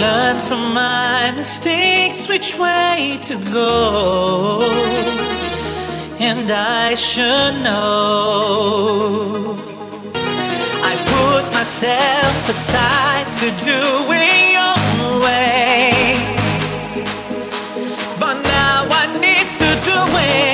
learn from my mistakes which way to go. And I should know. I put myself aside to do it your way. But now I need to do it.